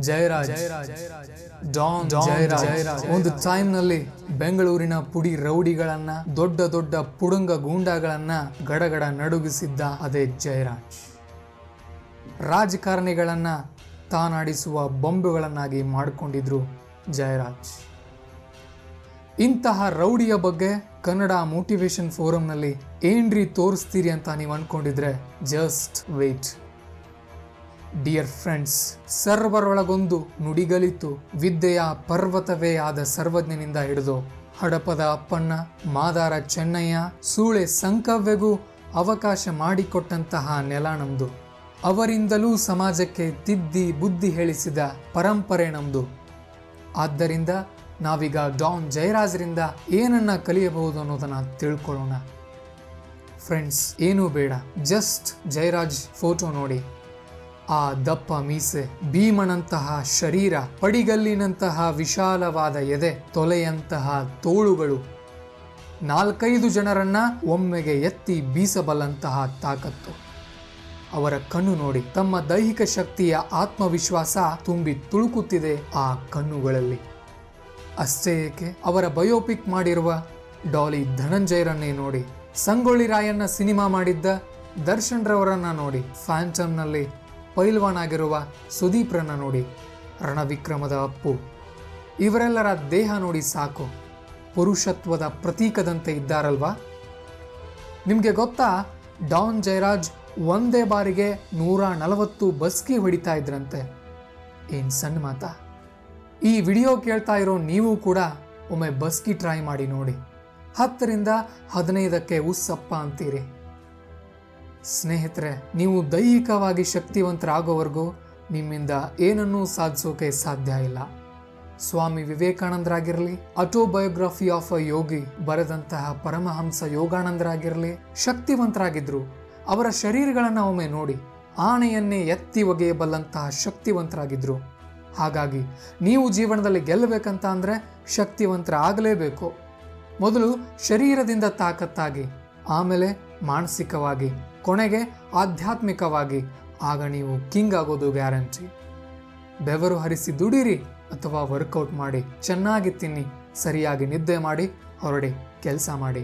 Jayaraj Don Jayaraj. ಒಂದು ಟೈಮ್ನಲ್ಲಿ ಬೆಂಗಳೂರಿನ ಪುಡಿ ರೌಡಿಗಳನ್ನ ದೊಡ್ಡ ದೊಡ್ಡ ಪುಡುಂಗ ಗೂಂಡಾಗಳನ್ನ ಗಡಗಡ ನಡುಗಿಸಿದ್ದ ಅದೇ ಜಯರಾಜ್. ರಾಜಕಾರಣಿಗಳನ್ನ ತಾನಾಡಿಸುವ ಬೊಂಬೆಗಳನ್ನಾಗಿ ಮಾಡಿಕೊಂಡಿದ್ರು ಜಯರಾಜ್. ಇಂತಹ ರೌಡಿಯ ಬಗ್ಗೆ ಕನ್ನಡ ಮೋಟಿವೇಶನ್ ಫೋರಂನಲ್ಲಿ ಏನ್ರಿ ತೋರಿಸ್ತೀರಿ ಅಂತ ನೀವು ಅನ್ಕೊಂಡಿದ್ರೆ ಜಸ್ಟ್ ವೇಟ್ ಡಿಯರ್ ಫ್ರೆಂಡ್ಸ್ ಸರ್ವರೊಳಗೊಂದು ನುಡಿಗಲಿತು, ವಿದ್ಯೆಯ ಪರ್ವತವೇ ಆದ ಸರ್ವಜ್ಞನಿಂದ ಹಿಡಿದು ಹಡಪದ ಅಪ್ಪಣ್ಣ, ಮಾದಾರ ಚೆನ್ನಯ್ಯ, ಸೂಳೆ ಸಂಕವ್ಯಗೂ ಅವಕಾಶ ಮಾಡಿಕೊಟ್ಟಂತಹ ನೆಲ ನಮ್ದು. ಅವರಿಂದಲೂ ಸಮಾಜಕ್ಕೆ ತಿದ್ದಿ ಬುದ್ಧಿ ಹೇಳಿಸಿದ ಪರಂಪರೆ ನಮ್ದು. ಆದ್ದರಿಂದ ನಾವೀಗ ಡಾನ್ ಜಯರಾಜ್ರಿಂದ ಏನನ್ನ ಕಲಿಯಬಹುದು ಅನ್ನೋದನ್ನ ತಿಳ್ಕೊಳ್ಳೋಣ. ಫ್ರೆಂಡ್ಸ್ ಏನೂ ಬೇಡ ಜಸ್ಟ್ ಜಯರಾಜ್ ಫೋಟೋ ನೋಡಿ. ಆ ದಪ್ಪ ಮೀಸೆ, ಭೀಮನಂತಹ ಶರೀರ, ಪಡಿಗಲ್ಲಿನಂತಹ ವಿಶಾಲವಾದ ಎದೆ, ತೊಲೆಯಂತಹ ತೋಳುಗಳು. ನಾಲ್ಕೈದು ಜನರನ್ನ ಒಮ್ಮೆಗೆ ಎತ್ತಿ ಬೀಸಬಲ್ಲಂತಹ ತಾಕತ್ತು. ಅವರ ಕಣ್ಣು ನೋಡಿ ತಮ್ಮ ದೈಹಿಕ ಶಕ್ತಿಯ ಆತ್ಮವಿಶ್ವಾಸ ತುಂಬಿ ತುಳುಕುತ್ತಿದೆ ಆ ಕಣ್ಣುಗಳಲ್ಲಿ. ಅಷ್ಟೇ ಏಕೆ? ಅವರ ಬಯೋಪಿಕ್ ಮಾಡಿರುವ ಡಾಲಿ ಧನಂಜಯರನ್ನೇ ನೋಡಿ, ಸಂಗೊಳ್ಳಿ ರಾಯಣ್ಣ ಸಿನಿಮಾ ಮಾಡಿದ್ದ ದರ್ಶನ್ ರವರನ್ನ ನೋಡಿ ಫ್ಯಾಂಟಮ್ನಲ್ಲಿ ಪೈಲ್ವಾನ್ ಆಗಿರುವ ಸುದೀಪ್ರನ್ನ ನೋಡಿ ರಣವಿಕ್ರಮದ ಅಪ್ಪು. ಇವರೆಲ್ಲರ ದೇಹ ನೋಡಿ ಸಾಕು. ಪುರುಷತ್ವದ ಪ್ರತೀಕದಂತೆ ಇದ್ದಾರಲ್ವಾ? ನಿಮಗೆ ಗೊತ್ತಾ, ಡಾನ್ ಜಯರಾಜ್ ಒಂದೇ ಬಾರಿಗೆ ನೂರ ನಲವತ್ತು ಬಸ್ಕಿ ಹೊಡಿತಾ ಇದ್ರಂತೆ. ಏನ್ ಸಣ್ಣ ಮಾತಾ. ಈ ವಿಡಿಯೋ ಕೇಳ್ತಾ ಇರೋ ನೀವು ಕೂಡ ಒಮ್ಮೆ ಬಸ್ಕಿ ಟ್ರೈ ಮಾಡಿ ನೋಡಿ. ಹತ್ತರಿಂದ ಹದಿನೈದಕ್ಕೆ ಉಸ್ಸಪ್ಪ ಅಂತೀರಿ. ಸ್ನೇಹಿತರೆ, ನೀವು ದೈಹಿಕವಾಗಿ ಶಕ್ತಿವಂತರಾಗೋವರೆಗೂ ನಿಮ್ಮಿಂದ ಏನನ್ನೂ ಸಾಧಿಸೋಕೆ ಸಾಧ್ಯ ಇಲ್ಲ. ಸ್ವಾಮಿ ವಿವೇಕಾನಂದರಾಗಿರಲಿ ಆಟೋಬಯೋಗ್ರಫಿ ಆಫ್ ಅ ಯೋಗಿ ಬರೆದಂತಹ ಪರಮಹಂಸ ಯೋಗಾನಂದರಾಗಿರಲಿ ಶಕ್ತಿವಂತರಾಗಿದ್ದರು ಅವರ ಶರೀರಗಳನ್ನು ಒಮ್ಮೆ ನೋಡಿ ಆನೆಯನ್ನೇ ಎತ್ತಿ ಒಗೆಯಬಲ್ಲಂತಹ ಶಕ್ತಿವಂತರಾಗಿದ್ದರು ಹಾಗಾಗಿ ನೀವು ಜೀವನದಲ್ಲಿ ಗೆಲ್ಲಬೇಕಂತ ಅಂದರೆ ಶಕ್ತಿವಂತರ ಆಗಲೇಬೇಕು ಮೊದಲು ಶರೀರದಿಂದ ತಾಕತ್ತಾಗಿ, ಆಮೇಲೆ ಮಾನಸಿಕವಾಗಿ. ಕೊನೆಗೆ ಆಧ್ಯಾತ್ಮಿಕವಾಗಿ. ಆಗ ನೀವು ಕಿಂಗ್ ಆಗೋದು ಗ್ಯಾರಂಟಿ. ಬೆವರು ಹರಿಸಿ ದುಡಿರಿ ಅಥವಾ ವರ್ಕೌಟ್ ಮಾಡಿ ಚೆನ್ನಾಗಿ ತಿನ್ನಿ. ಸರಿಯಾಗಿ ನಿದ್ದೆ ಮಾಡಿ, ಹೊರಡಿ, ಕೆಲಸ ಮಾಡಿ.